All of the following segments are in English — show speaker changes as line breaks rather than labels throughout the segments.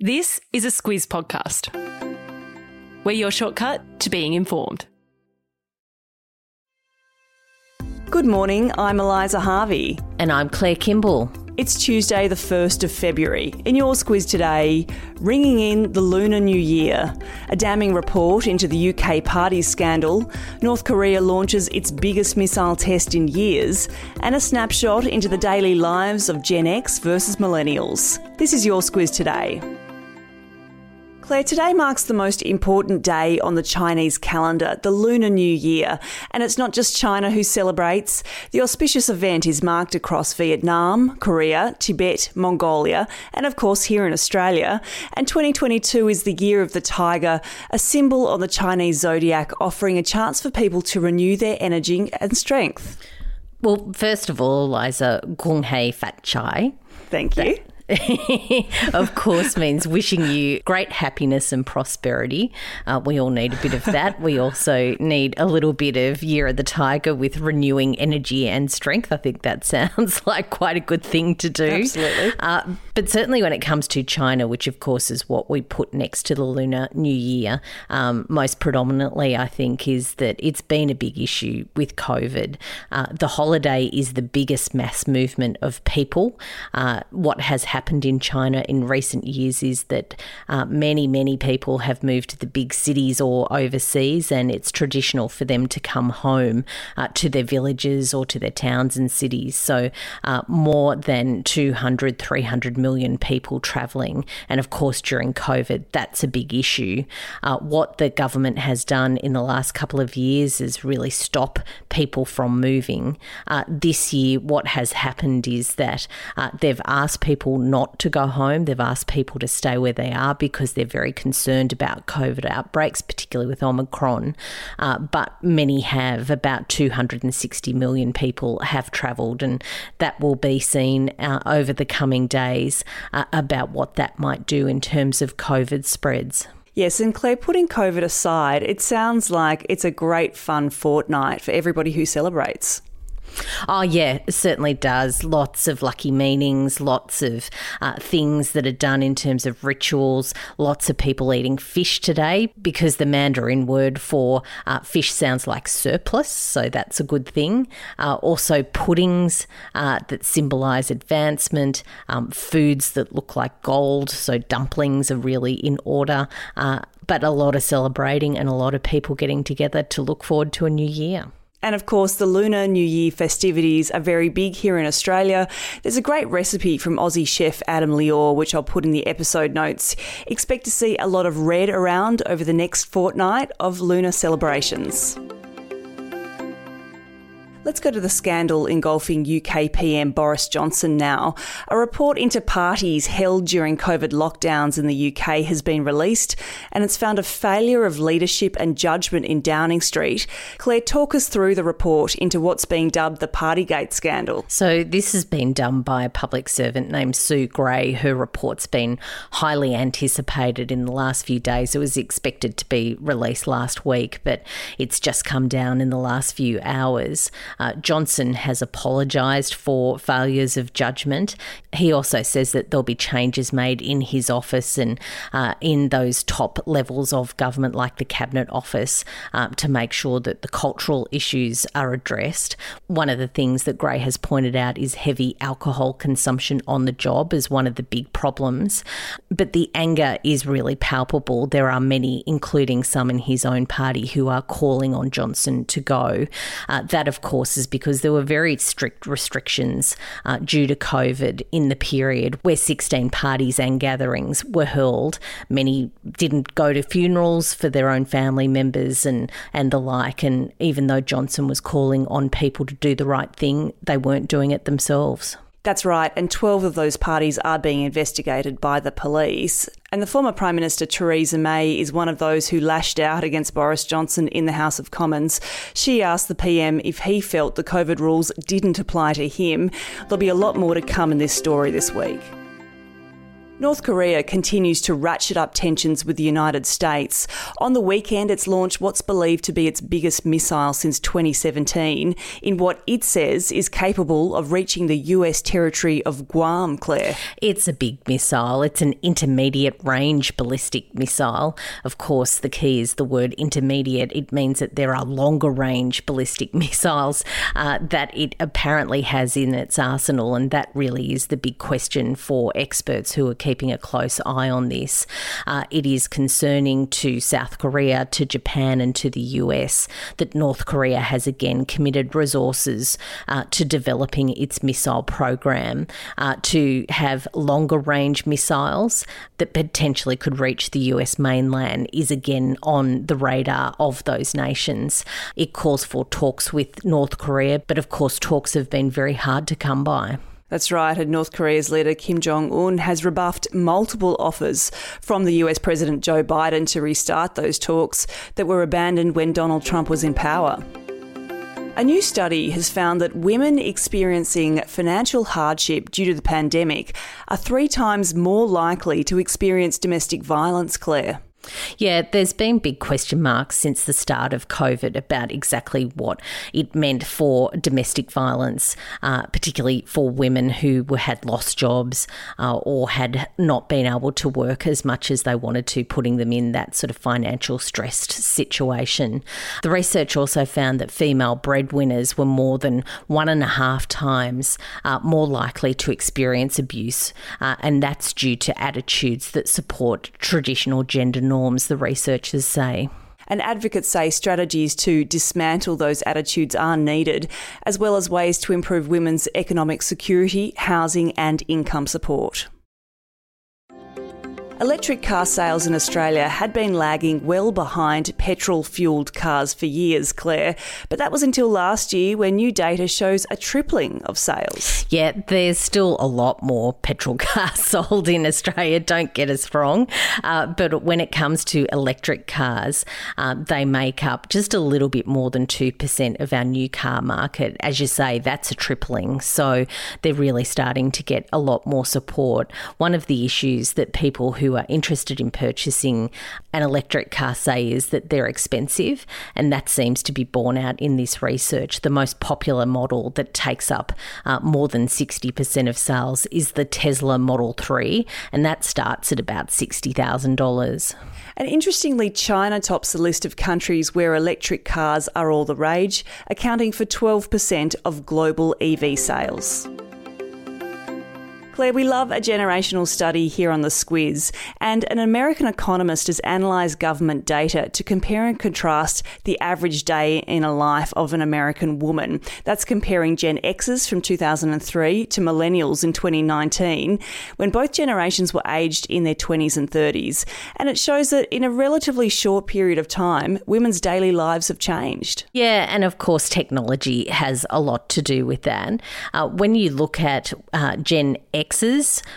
This is a Squiz podcast. We're your shortcut to being informed.
Good morning, I'm Eliza Harvey.
And I'm Claire Kimball.
It's Tuesday, the 1st of February. In your Squiz today, ringing in the Lunar New Year, a damning report into the UK party scandal, North Korea launches its biggest missile test in years, and a snapshot into the daily lives of Gen X versus millennials. This is your Squiz today. Claire, today marks the most important day on the Chinese calendar, the Lunar New Year. And it's not just China who celebrates. The auspicious event is marked across Vietnam, Korea, Tibet, Mongolia, and of course here in Australia. And 2022 is the year of the tiger, a symbol on the Chinese zodiac, offering a chance for people to renew their energy and strength.
Well, first of all, Liza, Gong Hei Fat Choi.
Thank you.
of course, means wishing you great happiness and prosperity. Uh, we all need a bit of that. We also need a little bit of Year of the Tiger with renewing energy and strength. I think that sounds like quite a good thing to do.
Absolutely. Uh,
but certainly when it comes to China, which of course is what we put next to the Lunar New Year, um, most predominantly, I think, is that it's been a big issue with COVID. Uh, the holiday is the biggest mass movement of people. Uh, what has happened happened in China in recent years is that uh, many, many people have moved to the big cities or overseas, and it's traditional for them to come home uh, to their villages or to their towns and cities. So, uh, more than 200, 300 million people travelling. And of course, during COVID, that's a big issue. Uh, what the government has done in the last couple of years is really stop people from moving. Uh, this year, what has happened is that uh, they've asked people not to go home. They've asked people to stay where they are because they're very concerned about COVID outbreaks, particularly with Omicron. Uh, but many have, about 260 million people have travelled, and that will be seen uh, over the coming days uh, about what that might do in terms of COVID spreads.
Yes, and Claire, putting COVID aside, it sounds like it's a great fun fortnight for everybody who celebrates.
Oh, yeah, it certainly does. Lots of lucky meanings, lots of uh, things that are done in terms of rituals, lots of people eating fish today because the Mandarin word for uh, fish sounds like surplus, so that's a good thing. Uh, also, puddings uh, that symbolise advancement, um, foods that look like gold, so dumplings are really in order uh, but a lot of celebrating and a lot of people getting together to look forward to a new year.
And of course, the Lunar New Year festivities are very big here in Australia. There's a great recipe from Aussie chef Adam Liaw, which I'll put in the episode notes. Expect to see a lot of red around over the next fortnight of lunar celebrations. Let's go to the scandal engulfing UK PM Boris Johnson now. A report into parties held during COVID lockdowns in the UK has been released, and it's found a failure of leadership and judgment in Downing Street. Claire, talk us through the report into what's being dubbed the Partygate scandal.
So, this has been done by a public servant named Sue Gray. Her report's been highly anticipated in the last few days. It was expected to be released last week, but it's just come down in the last few hours. Uh, Johnson has apologised for failures of judgment. He also says that there'll be changes made in his office and uh, in those top levels of government, like the Cabinet Office, um, to make sure that the cultural issues are addressed. One of the things that Gray has pointed out is heavy alcohol consumption on the job as one of the big problems. But the anger is really palpable. There are many, including some in his own party, who are calling on Johnson to go. Uh, that, of course, is because there were very strict restrictions uh, due to COVID in the period where 16 parties and gatherings were held. Many didn't go to funerals for their own family members and, and the like. And even though Johnson was calling on people to do the right thing, they weren't doing it themselves.
That's right, and 12 of those parties are being investigated by the police. And the former Prime Minister Theresa May is one of those who lashed out against Boris Johnson in the House of Commons. She asked the PM if he felt the COVID rules didn't apply to him. There'll be a lot more to come in this story this week. North Korea continues to ratchet up tensions with the United States. On the weekend, it's launched what's believed to be its biggest missile since 2017, in what it says is capable of reaching the US territory of Guam, Claire.
It's a big missile. It's an intermediate range ballistic missile. Of course, the key is the word intermediate. It means that there are longer range ballistic missiles uh, that it apparently has in its arsenal, and that really is the big question for experts who are keeping a close eye on this. Uh, it is concerning to South Korea, to Japan, and to the US that North Korea has again committed resources uh, to developing its missile program uh, to have longer range missiles that potentially could reach the US mainland is again on the radar of those nations. It calls for talks with North Korea, but of course, talks have been very hard to come by.
That's right, and North Korea's leader Kim Jong un has rebuffed multiple offers from the US President Joe Biden to restart those talks that were abandoned when Donald Trump was in power. A new study has found that women experiencing financial hardship due to the pandemic are three times more likely to experience domestic violence, Claire.
Yeah, there's been big question marks since the start of COVID about exactly what it meant for domestic violence, uh, particularly for women who had lost jobs uh, or had not been able to work as much as they wanted to, putting them in that sort of financial stressed situation. The research also found that female breadwinners were more than one and a half times uh, more likely to experience abuse, uh, and that's due to attitudes that support traditional gender norms, the researchers say.
And advocates say strategies to dismantle those attitudes are needed, as well as ways to improve women's economic security, housing, and income support. Electric car sales in Australia had been lagging well behind petrol fueled cars for years, Claire, but that was until last year when new data shows a tripling of sales.
Yeah, there's still a lot more petrol cars sold in Australia, don't get us wrong. Uh, but when it comes to electric cars, uh, they make up just a little bit more than 2% of our new car market. As you say, that's a tripling. So they're really starting to get a lot more support. One of the issues that people who who are interested in purchasing an electric car say is that they're expensive, and that seems to be borne out in this research. The most popular model that takes up uh, more than 60% of sales is the Tesla Model 3, and that starts at about $60,000.
And interestingly, China tops the list of countries where electric cars are all the rage, accounting for 12% of global EV sales. Claire, we love a generational study here on the Squiz, and an American economist has analysed government data to compare and contrast the average day in a life of an American woman. That's comparing Gen X's from 2003 to millennials in 2019, when both generations were aged in their 20s and 30s. And it shows that in a relatively short period of time, women's daily lives have changed.
Yeah, and of course, technology has a lot to do with that. Uh, when you look at uh, Gen X,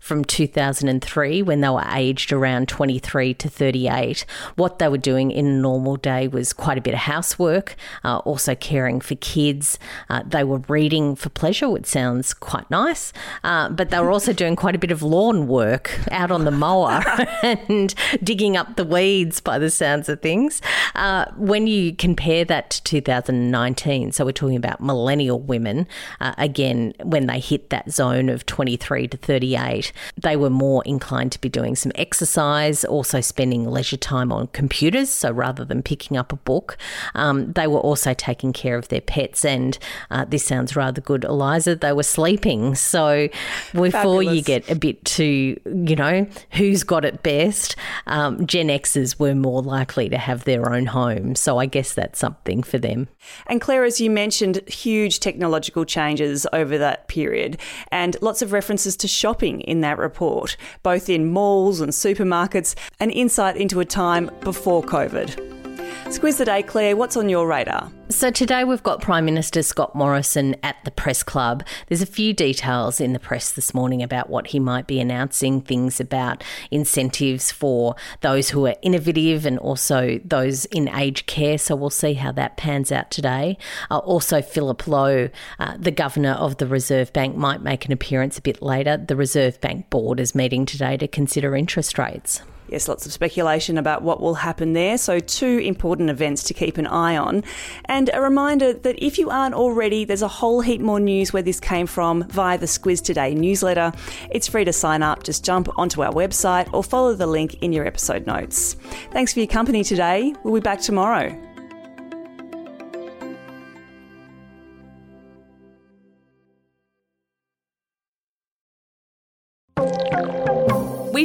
from 2003 when they were aged around 23 to 38. What they were doing in a normal day was quite a bit of housework, uh, also caring for kids. Uh, they were reading for pleasure, which sounds quite nice, uh, but they were also doing quite a bit of lawn work out on the mower and digging up the weeds by the sounds of things. Uh, when you compare that to 2019, so we're talking about millennial women, uh, again, when they hit that zone of 23 to 38, they were more inclined to be doing some exercise, also spending leisure time on computers. So rather than picking up a book, um, they were also taking care of their pets. And uh, this sounds rather good, Eliza, they were sleeping. So before Fabulous. you get a bit too, you know, who's got it best, um, Gen Xers were more likely to have their own home. So I guess that's something for them.
And Claire, as you mentioned, huge technological changes over that period and lots of references to to shopping in that report, both in malls and supermarkets, an insight into a time before COVID. Squiz the day, Claire, what's on your radar?
So today we've got Prime Minister Scott Morrison at the press club. There's a few details in the press this morning about what he might be announcing, things about incentives for those who are innovative and also those in aged care. So we'll see how that pans out today. Uh, also, Philip Lowe, uh, the governor of the Reserve Bank, might make an appearance a bit later. The Reserve Bank board is meeting today to consider interest rates.
Yes, lots of speculation about what will happen there. So, two important events to keep an eye on. And a reminder that if you aren't already, there's a whole heap more news where this came from via the Squiz Today newsletter. It's free to sign up. Just jump onto our website or follow the link in your episode notes. Thanks for your company today. We'll be back tomorrow.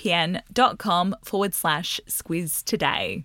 nordvpn.com forward slash squiz today.